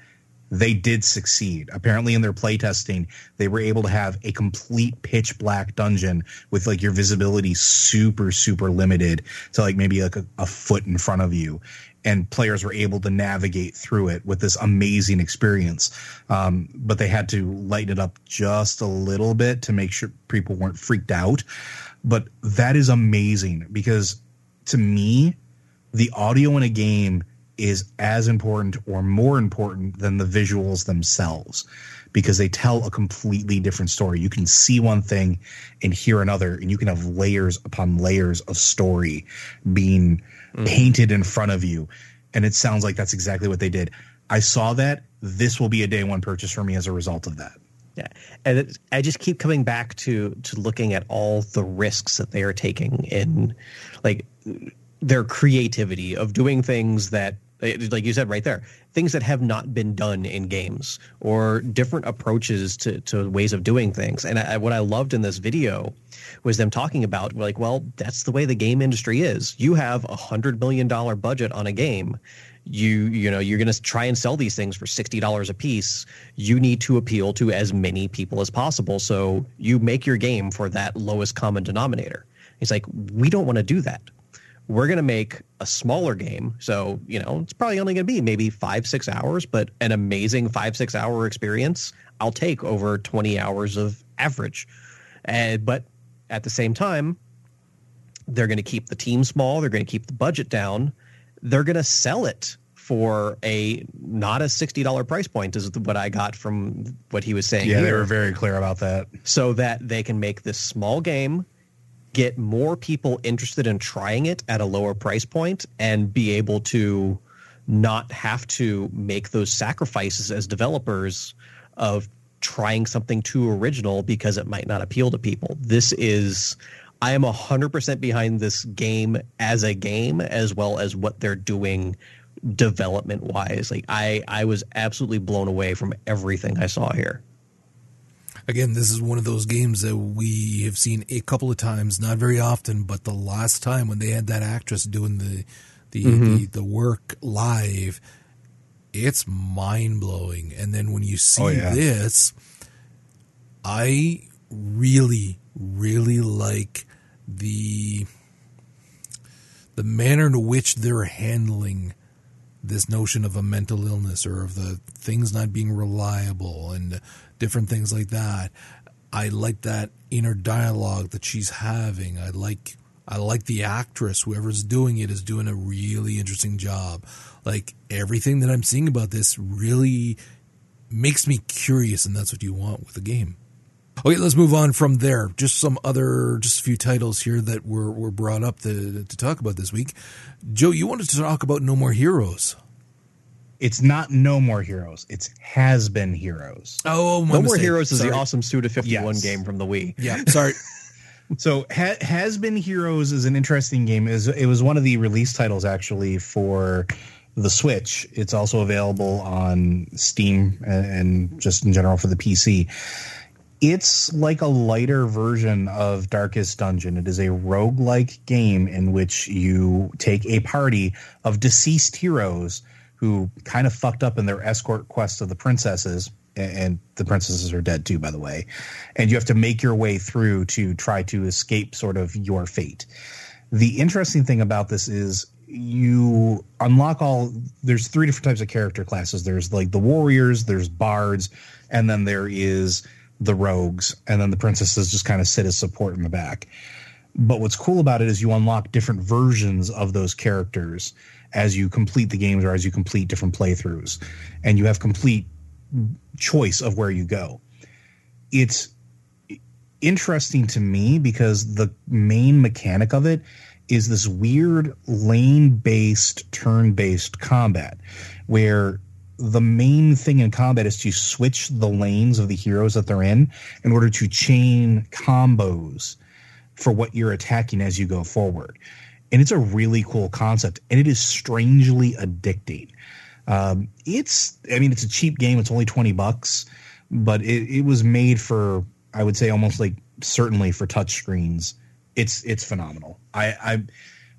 they did succeed. Apparently, in their playtesting, they were able to have a complete pitch black dungeon with like your visibility super, super limited to like maybe like a, a, foot in front of you. And players were able to navigate through it with this amazing experience. Um, but they had to lighten it up just a little bit to make sure people weren't freaked out. But that is amazing because to me, the audio in a game is as important or more important than the visuals themselves because they tell a completely different story. You can see one thing and hear another, and you can have layers upon layers of story being mm. painted in front of you. And it sounds like that's exactly what they did. I saw that. This will be a day one purchase for me as a result of that. Yeah, and it, I just keep coming back to to looking at all the risks that they are taking in, like their creativity of doing things that like you said right there. Things that have not been done in games or different approaches to, to ways of doing things. And I, what i loved in this video was them talking about like well that's the way the game industry is. You have a hundred million dollar budget on a game. You you know you're going to try and sell these things for $60 a piece. You need to appeal to as many people as possible. So you make your game for that lowest common denominator. He's like we don't want to do that we're going to make a smaller game. So, you know, it's probably only going to be maybe five, six hours, but an amazing five, six hour experience I'll take over 20 hours of average. Uh, but at the same time, they're going to keep the team small. They're going to keep the budget down. They're going to sell it for a not a $60 price point is what I got from what he was saying. Yeah, here. they were very clear about that. So that they can make this small game get more people interested in trying it at a lower price point and be able to not have to make those sacrifices as developers of trying something too original because it might not appeal to people. This is I am 100% behind this game as a game as well as what they're doing development wise. Like I I was absolutely blown away from everything I saw here again, this is one of those games that we have seen a couple of times, not very often, but the last time when they had that actress doing the the mm-hmm. the, the, work live, it's mind blowing. And then when you see oh, yeah. this, I really, really like the the manner in which they're handling this notion of a mental illness or of the things not being reliable and different things like that. I like that inner dialogue that she's having. I like I like the actress, whoever's doing it is doing a really interesting job. Like everything that I'm seeing about this really makes me curious, and that's what you want with a game. Okay, let's move on from there. Just some other, just a few titles here that were, were brought up to, to talk about this week. Joe, you wanted to talk about No More Heroes. It's not No More Heroes. It's Has Been Heroes. Oh, oh my No More mistake. Heroes is Sorry. the awesome Suda 51 Yes. game from the Wii. Yeah, sorry. So ha- Has Been Heroes is an interesting game. Is it was one of the release titles actually for the Switch. It's also available on Steam and, and just in general for the PC. It's like a lighter version of Darkest Dungeon. It is a roguelike game in which you take a party of deceased heroes who kind of fucked up in their escort quest of the princesses. And the princesses are dead too, by the way. And you have to make your way through to try to escape sort of your fate. The interesting thing about this is you unlock all there's three different types of character classes there's like the warriors there's bards and then there is the rogues and then the princesses just kind of sit as support in the back but what's cool about it is you unlock different versions of those characters as you complete the games or as you complete different playthroughs and you have complete choice of where you go it's interesting to me because the main mechanic of it is this weird lane based turn based combat where the main thing in combat is to switch the lanes of the heroes that they're in in order to chain combos for what you're attacking as you go forward. And it's a really cool concept and it is strangely addicting. Um, it's, I mean, it's a cheap game. It's only 20 bucks, but it, it was made for, I would say almost like certainly for touch screens. It's, it's phenomenal. I, I,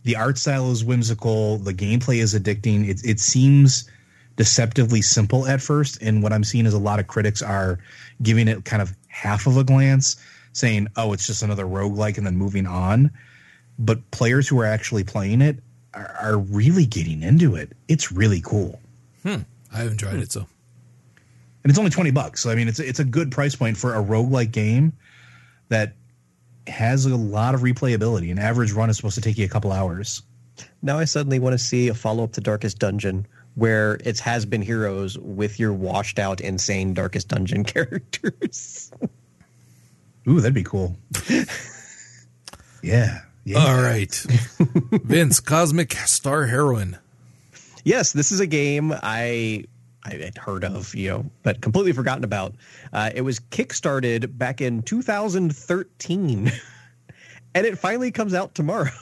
the art style is whimsical. The gameplay is addicting. It, it seems deceptively simple at first. And what I'm seeing is a lot of critics are giving it kind of half of a glance saying, oh, it's just another roguelike and then moving on. But players who are actually playing it are, are really getting into it. It's really cool. Hmm. I haven't tried it, so and it's only 20 bucks. So I mean, it's it's a good price point for a roguelike game that has a lot of replayability. An average run is supposed to take you a couple hours. Now I suddenly want to see a follow up to Darkest Dungeon where it has been heroes with your washed out, insane Darkest Dungeon characters. Ooh, that'd be cool. yeah. Yeah. all right. Vince, Cosmic Star Heroine. yes, this is a game I I had heard of, you know, but completely forgotten about. Uh, it was kickstarted back in 2013, and it finally comes out tomorrow.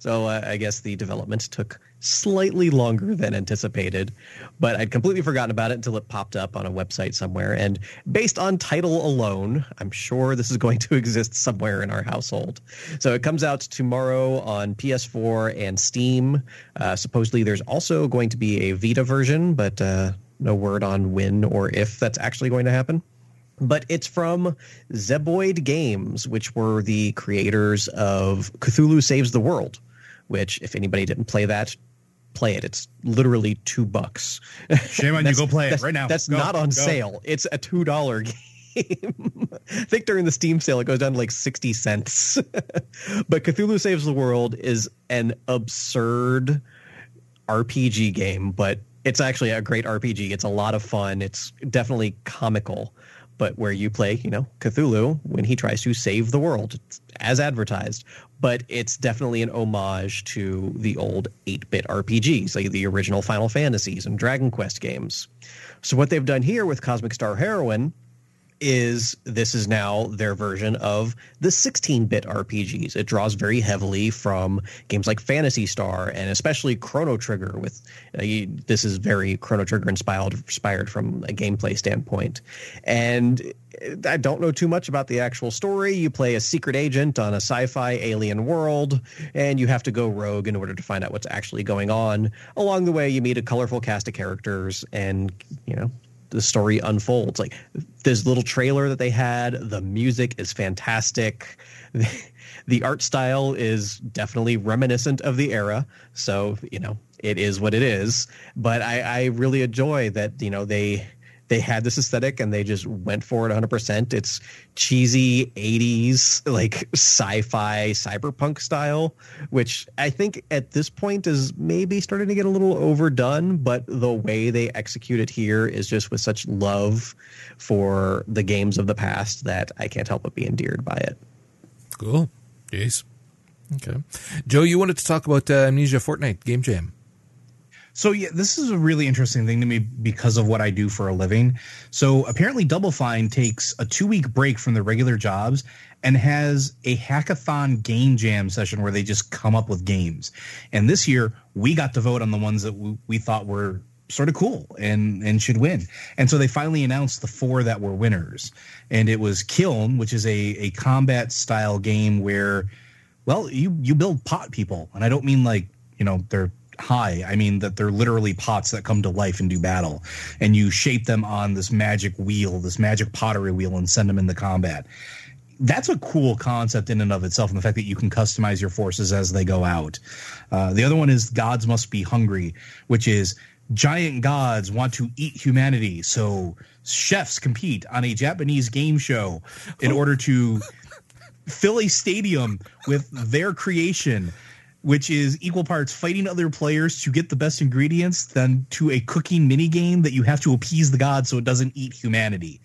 So uh, I guess the development took slightly longer than anticipated, but I'd completely forgotten about it until it popped up on a website somewhere. And based on title alone, I'm sure this is going to exist somewhere in our household. So it comes out tomorrow on PS4 and Steam. Uh, supposedly, there's also going to be a Vita version, but uh, no word on when or if that's actually going to happen but it's from Zeboyd Games, which were the creators of Cthulhu Saves the World. Which, if anybody didn't play that, play it. It's literally two bucks. Shame on you. Go play it right now. That's Go, not on go. sale. It's a two dollar game. I think during the Steam sale it goes down to like sixty cents. but Cthulhu Saves the World is an absurd RPG game, but it's actually a great RPG. It's a lot of fun. It's definitely comical, but where you play, you know, Cthulhu when he tries to save the world as advertised. But it's definitely an homage to the old 8 bit RPGs, like the original Final Fantasies and Dragon Quest games. So, what they've done here with Cosmic Star Heroine is this is now their version of the 16-bit RPGs. It draws very heavily from games like Phantasy Star and especially Chrono Trigger. With uh, you, this is very Chrono Trigger inspired, inspired from a gameplay standpoint. And I don't know too much about the actual story. You play a secret agent on a sci-fi alien world, and you have to go rogue in order to find out what's actually going on. Along the way, you meet a colorful cast of characters, and you know the story unfolds. Like this little trailer that they had, the music is fantastic. The art style is definitely reminiscent of the era. So, you know, it is what it is. But I, I really enjoy that, you know, they they had this aesthetic and they just went for it 100%. It's cheesy 80s, like sci fi, cyberpunk style, which I think at this point is maybe starting to get a little overdone. But the way they execute it here is just with such love for the games of the past that I can't help but be endeared by it. Cool. Jeez. Okay. Joe, you wanted to talk about uh, Amnesia Fortnight Game Jam. So yeah, this is a really interesting thing to me because of what I do for a living. So apparently Double Fine takes a 2-week break from their regular jobs and has a hackathon game jam session where they just come up with games. And this year we got to vote on the ones that we, we thought were sort of cool and and should win. And so they finally announced the four that were winners. And it was Kiln, which is a a combat style game where well, you you build pot people. And I don't mean like, you know, they're high. I mean that they're literally pots that come to life and do battle. And you shape them on this magic wheel, this magic pottery wheel and send them into combat that's a cool concept in and of itself, and the fact that you can customize your forces as they go out. Uh, the other one is Gods Must Be Hungry, which is giant gods want to eat humanity. So chefs compete on a Japanese game show in order to fill a stadium with their creation. Which is equal parts fighting other players to get the best ingredients than to a cooking mini game that you have to appease the god so it doesn't eat humanity.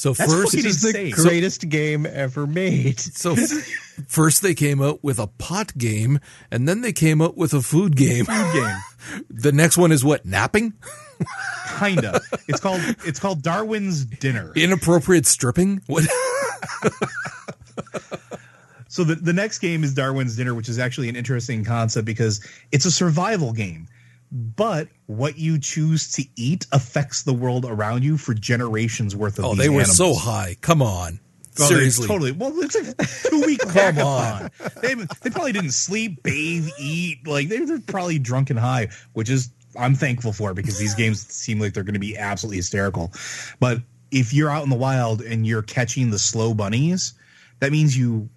So That's first, this is the greatest so, game ever made. So first they came out with a pot game, and then they came out with a food game. Food game. the next one is what? Napping. Kinda. It's called it's called Darwin's Dinner. Inappropriate stripping. What? So the the next game is Darwin's Dinner, which is actually an interesting concept because it's a survival game but what you choose to eat affects the world around you for generations worth of. Oh, they were animals. so high! Come on, oh, seriously, totally. Well, it's a two week Come on. They they probably didn't sleep, bathe, eat. Like they're probably drunk and high, which is I'm thankful for because these games seem like they're going to be absolutely hysterical. But if you're out in the wild and you're catching the slow bunnies, that means you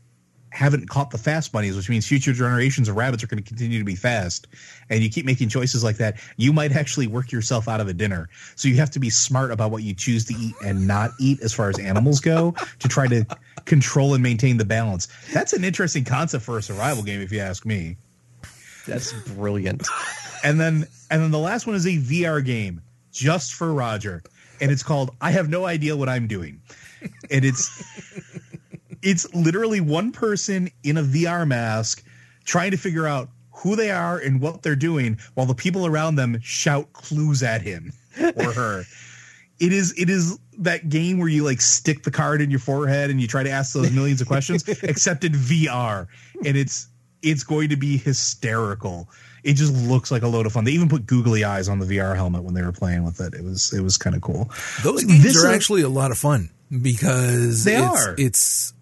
haven't caught the fast bunnies, which means future generations of rabbits are going to continue to be fast. And you keep making choices like that, you might actually work yourself out of a dinner. So you have to be smart about what you choose to eat and not eat as far as animals go to try to control and maintain the balance. That's an interesting concept for a survival game, if you ask me. That's brilliant. And then and then the last one is a VR game just for Roger. And it's called I have no idea what I'm doing. And it's it's literally one person in a VR mask trying to figure out who they are and what they're doing while the people around them shout clues at him or her. it is it is that game where you like stick the card in your forehead and you try to ask those millions of questions except in VR and it's it's going to be hysterical. It just looks like a load of fun. They even put googly eyes on the VR helmet when they were playing with it. It was it was kind of cool. Those games this are actually a lot of fun because they it's, are. It's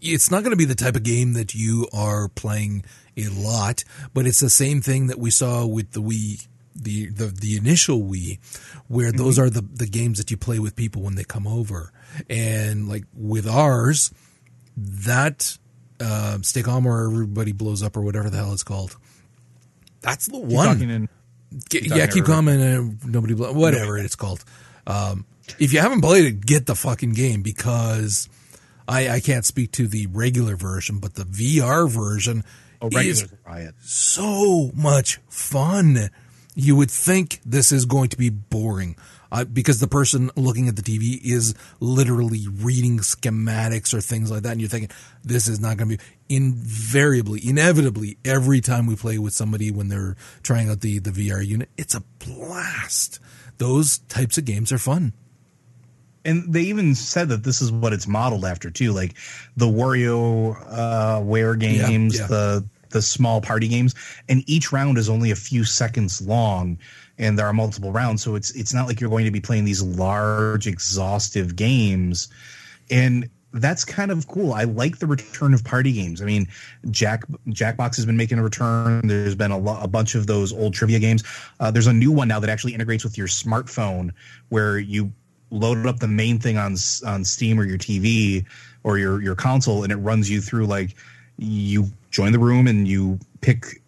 it's not going to be the type of game that you are playing a lot, but it's the same thing that we saw with the Wii, the the, the initial Wii, where mm-hmm. those are the the games that you play with people when they come over, and like with ours, that uh, Stay Calm or Everybody Blows Up or whatever the hell it's called. That's the keep one. In, keep yeah, keep calm and nobody blow, whatever it's called. Um, if you haven't played it, get the fucking game because I, I can't speak to the regular version, but the VR version oh, is so much fun. You would think this is going to be boring uh, because the person looking at the TV is literally reading schematics or things like that, and you're thinking this is not going to be invariably, inevitably every time we play with somebody when they're trying out the the VR unit, it's a blast. Those types of games are fun and they even said that this is what it's modeled after too, like the Wario uh, Ware games, yeah, yeah. the the small party games, and each round is only a few seconds long, and there are multiple rounds, so it's it's not like you're going to be playing these large, exhaustive games, and that's kind of cool. I like the return of party games. I mean, Jack Jackbox has been making a return. There's been a, lo- a bunch of those old trivia games. Uh, there's a new one now that actually integrates with your smartphone, where you load up the main thing on on Steam or your TV or your your console, and it runs you through like you join the room and you pick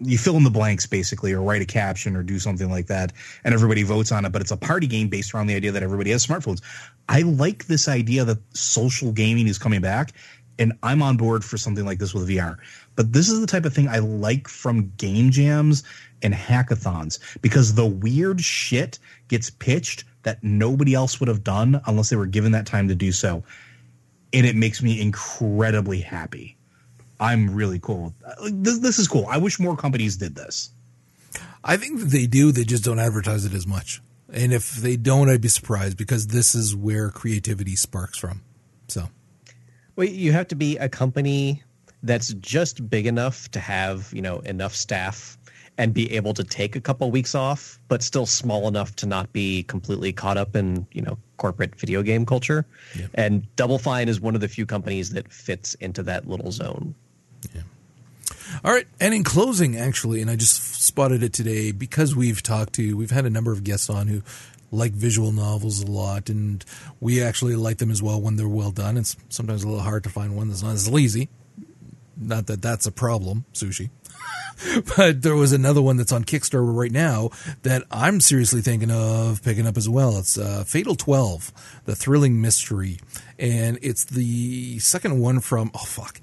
you fill in the blanks basically or write a caption or do something like that and everybody votes on it but it's a party game based around the idea that everybody has smartphones. I like this idea that social gaming is coming back and i'm on board for something like this with vr but this is the type of thing i like from game jams and hackathons because the weird shit gets pitched that nobody else would have done unless they were given that time to do so. And it makes me incredibly happy. I'm really cool. Uh, this, this is cool. I wish more companies did this. I think that they do. They just don't advertise it as much. And if they don't, I'd be surprised because this is where creativity sparks from. So, well, you have to be a company that's just big enough to have you know enough staff and be able to take a couple weeks off, but still small enough to not be completely caught up in you know corporate video game culture. Yeah. And Double Fine is one of the few companies that fits into that little zone. Yeah. All right, and in closing, actually, and I just spotted it today because we've talked to, we've had a number of guests on who like visual novels a lot, and we actually like them as well when they're well done. It's sometimes a little hard to find one that's not as lazy. Not that that's a problem, sushi. but there was another one that's on Kickstarter right now that I'm seriously thinking of picking up as well. It's uh, Fatal 12, The Thrilling Mystery. And it's the second one from, oh, fuck.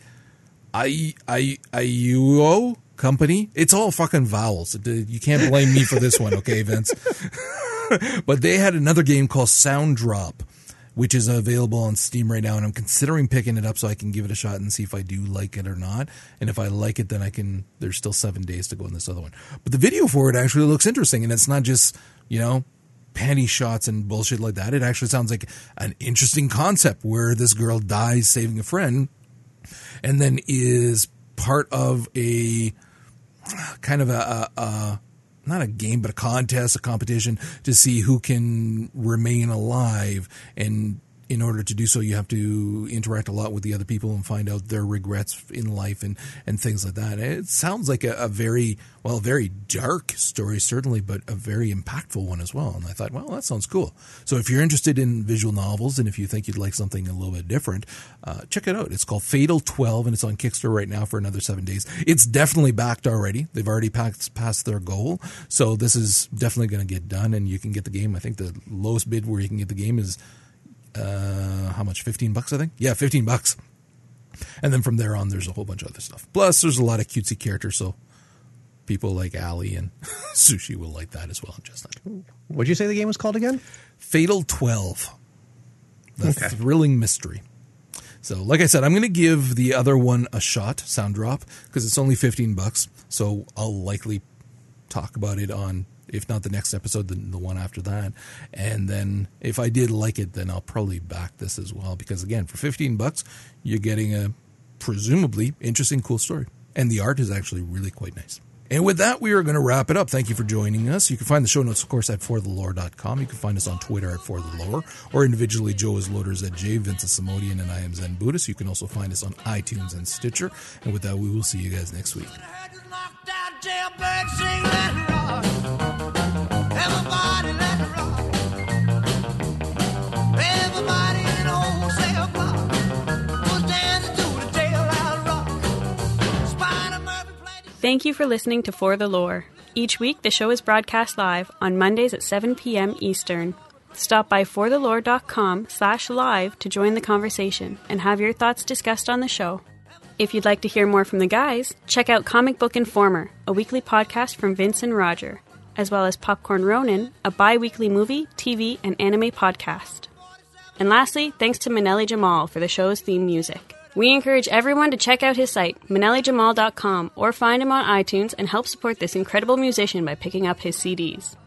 I, I, company. It's all fucking vowels. You can't blame me for this one, okay, Vince? but they had another game called Sound Drop which is available on Steam right now, and I'm considering picking it up so I can give it a shot and see if I do like it or not. And if I like it, then I can. There's still seven days to go in this other one, but the video for it actually looks interesting, and it's not just you know panty shots and bullshit like that. It actually sounds like an interesting concept where this girl dies saving a friend, and then is part of a kind of a, a, a not a game, but a contest, a competition to see who can remain alive. And in order to do so, you have to interact a lot with the other people and find out their regrets in life and, and things like that. It sounds like a, a very, well, very dark story, certainly, but a very impactful one as well. And I thought, well, that sounds cool. So if you're interested in visual novels and if you think you'd like something a little bit different, uh, check it out. It's called Fatal 12 and it's on Kickstarter right now for another seven days. It's definitely backed already. They've already passed, passed their goal. So this is definitely going to get done and you can get the game. I think the lowest bid where you can get the game is uh, how much? 15 bucks, I think? Yeah, 15 bucks. And then from there on, there's a whole bunch of other stuff. Plus, there's a lot of cutesy characters, so people like Allie and Sushi will like that as well. Just like, what'd you say the game was called again? Fatal 12. The okay. thrilling mystery. So, like I said, I'm going to give the other one a shot, Sound Drop, because it's only 15 bucks. So I'll likely talk about it on if not the next episode, then the one after that. And then if I did like it, then I'll probably back this as well because again, for 15 bucks, you're getting a presumably interesting, cool story. And the art is actually really quite nice. And with that, we are going to wrap it up. Thank you for joining us. You can find the show notes, of course, at forthelore.com. You can find us on Twitter at forthelore or individually Joe is Loaders at J, Vincent Samodian, and I am Zen Buddhist. You can also find us on iTunes and Stitcher. And with that, we will see you guys next week. Thank you for listening to For the Lore. Each week, the show is broadcast live on Mondays at 7 p.m. Eastern. Stop by forthelore.com slash live to join the conversation and have your thoughts discussed on the show. If you'd like to hear more from the guys, check out Comic Book Informer, a weekly podcast from Vince and Roger, as well as Popcorn Ronin, a bi weekly movie, TV, and anime podcast. And lastly, thanks to Manelli Jamal for the show's theme music. We encourage everyone to check out his site, ManelliJamal.com, or find him on iTunes and help support this incredible musician by picking up his CDs.